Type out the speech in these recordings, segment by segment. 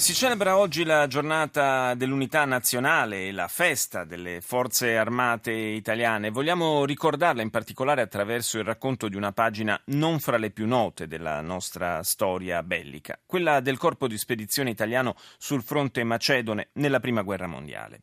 Si celebra oggi la giornata dell'unità nazionale e la festa delle forze armate italiane. Vogliamo ricordarla in particolare attraverso il racconto di una pagina non fra le più note della nostra storia bellica, quella del corpo di spedizione italiano sul fronte macedone nella prima guerra mondiale.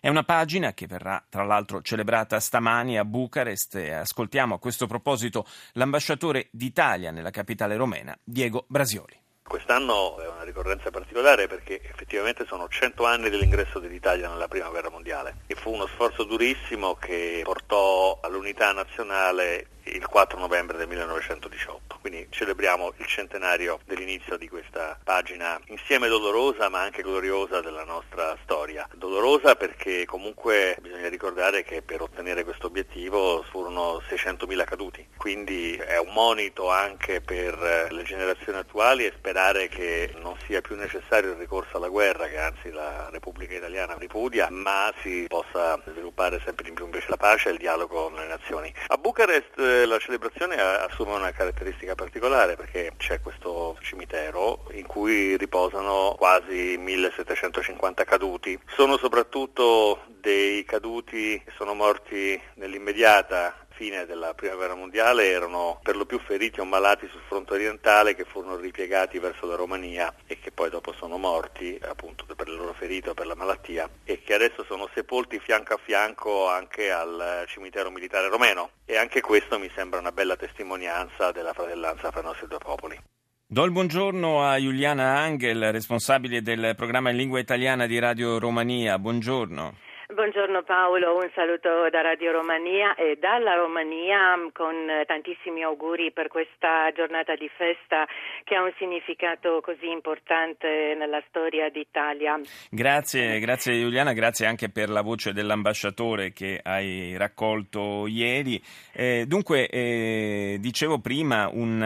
È una pagina che verrà tra l'altro celebrata stamani a Bucarest e ascoltiamo a questo proposito l'ambasciatore d'Italia nella capitale romena, Diego Brasioli. Quest'anno è una ricorrenza particolare perché effettivamente sono 100 anni dell'ingresso dell'Italia nella Prima Guerra Mondiale e fu uno sforzo durissimo che portò all'unità nazionale il 4 novembre del 1918. Quindi celebriamo il centenario dell'inizio di questa pagina insieme dolorosa ma anche gloriosa della nostra storia. Dolorosa perché comunque bisogna ricordare che per ottenere questo obiettivo furono 600.000 caduti, quindi è un monito anche per le generazioni attuali e sperare che non sia più necessario il ricorso alla guerra, che anzi la Repubblica Italiana ripudia, ma si possa sviluppare sempre di più invece la pace e il dialogo con le nazioni. A Bucarest eh, la celebrazione assume una caratteristica particolare perché c'è questo cimitero in cui riposano quasi 1750 caduti. Sono soprattutto dei caduti che sono morti nell'immediata fine della prima guerra mondiale erano per lo più feriti o malati sul fronte orientale che furono ripiegati verso la Romania e che poi dopo sono morti appunto per le loro ferite o per la malattia e che adesso sono sepolti fianco a fianco anche al cimitero militare romeno e anche questo mi sembra una bella testimonianza della fratellanza fra i nostri due popoli. Do il buongiorno a Giuliana Angel, responsabile del programma in lingua italiana di Radio Romania. Buongiorno. Buongiorno Paolo, un saluto da Radio Romania e dalla Romania mm, con tantissimi auguri per questa giornata di festa che ha un significato così importante nella storia d'Italia. Grazie, grazie Giuliana, grazie anche per la voce dell'ambasciatore che hai raccolto ieri. Eh, dunque, eh, dicevo prima un,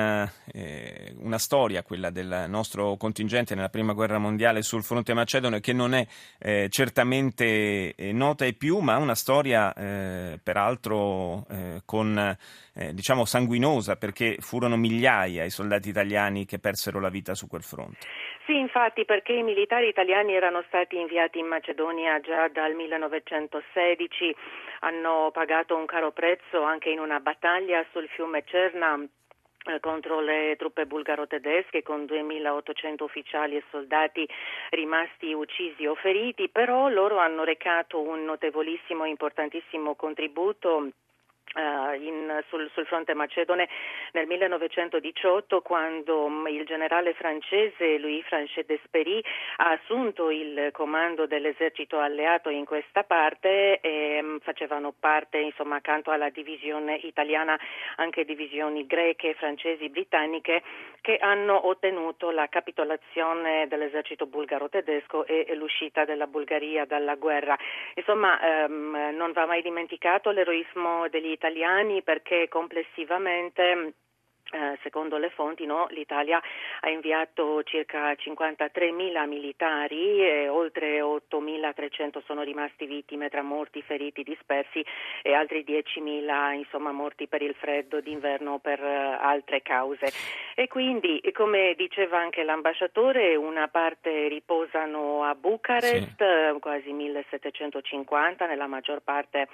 eh, una storia, quella del nostro contingente nella prima guerra mondiale sul fronte macedone, che non è eh, certamente eh, nota e più, ma una storia eh, peraltro eh, con, eh, diciamo sanguinosa, perché furono migliaia i soldati italiani che persero la vita su quel fronte. Sì, infatti, perché i militari italiani erano stati inviati in Macedonia già dal 1916, hanno pagato un caro prezzo anche in una battaglia sul fiume Cerna eh, contro le truppe bulgaro-tedesche con 2.800 ufficiali e soldati rimasti uccisi o feriti, però loro hanno recato un notevolissimo e importantissimo contributo in, sul, sul, fronte macedone nel 1918 quando il generale francese Louis Franchet d'Espery ha assunto il comando dell'esercito alleato in questa parte e um, facevano parte insomma accanto alla divisione italiana anche divisioni greche, francesi, britanniche che hanno ottenuto la capitolazione dell'esercito bulgaro-tedesco e, e l'uscita della Bulgaria dalla guerra. Insomma um, non va mai dimenticato l'eroismo degli italiani perché complessivamente eh, secondo le fonti no, l'Italia ha inviato circa 53.000 militari e oltre 8.300 sono rimasti vittime tra morti, feriti, dispersi e altri 10.000 insomma, morti per il freddo d'inverno o per uh, altre cause. E quindi, come diceva anche l'ambasciatore, una parte riposano a Bucarest, sì. Eh, quasi 1.750, nella maggior parte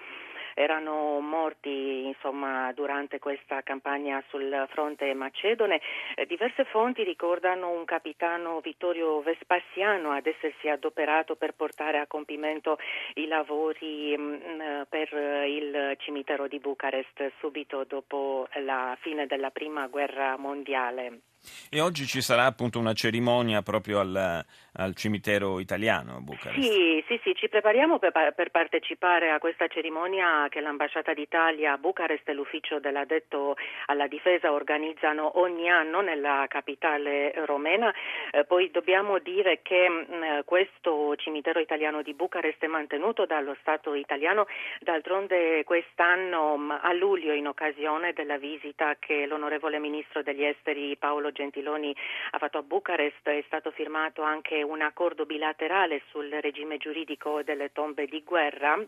erano morti insomma, durante questa campagna sul fronte macedone. Eh, diverse fonti ricordano un capitano Vittorio Vespasiano ad essersi adoperato per portare a compimento i lavori mm, per il cimitero di Bucarest subito dopo la fine della prima guerra mondiale. E oggi ci sarà appunto una cerimonia proprio al, al cimitero italiano a Bucarest. Sì, sì, sì, ci prepariamo per, per, partecipare a questa cerimonia che l'Ambasciata d'Italia a Bucarest e l'Ufficio dell'Addetto alla Difesa organizzano ogni anno nella capitale romena. Eh, poi dobbiamo dire che mh, mm, questo cimitero italiano di Bucarest è mantenuto dallo Stato italiano, d'altronde quest'anno mh, mm, a luglio in occasione della visita che l'onorevole ministro degli esteri Paolo Paolo Gentiloni ha fatto a Bucarest è stato firmato anche un accordo bilaterale sul regime giuridico delle tombe di guerra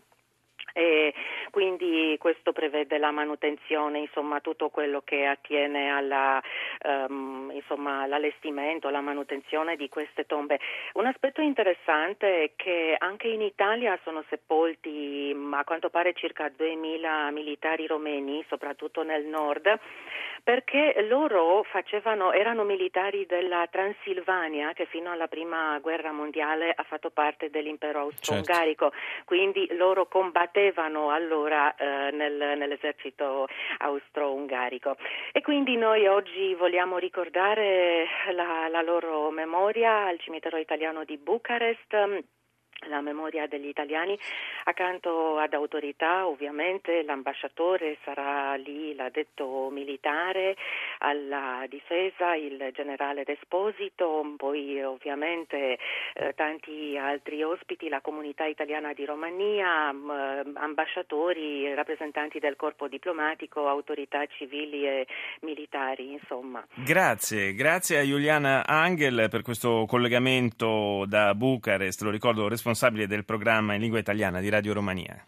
e quindi questo prevede la manutenzione, insomma tutto quello che attiene alla, um, insomma, all'allestimento, alla manutenzione di queste tombe. Un aspetto interessante è che anche in Italia sono sepolti a quanto pare circa 2.000 militari romeni, soprattutto nel nord, perché loro facevano, erano militari della Transilvania che fino alla prima guerra mondiale ha fatto parte dell'impero austro-ungarico, certo. quindi loro combattevano allora eh, nel, nell'esercito austro-ungarico. E quindi noi oggi vogliamo ricordare la, la loro memoria al cimitero italiano di Bucarest la memoria degli italiani accanto ad autorità ovviamente. L'ambasciatore sarà lì l'addetto militare alla difesa il generale Desposito poi ovviamente eh, tanti altri ospiti la comunità italiana di Romania eh, ambasciatori rappresentanti del corpo diplomatico autorità civili e militari insomma. Grazie grazie a Giuliana Angel per questo collegamento da Bucarest lo ricordo responsabile del programma in lingua italiana di Radio Romania.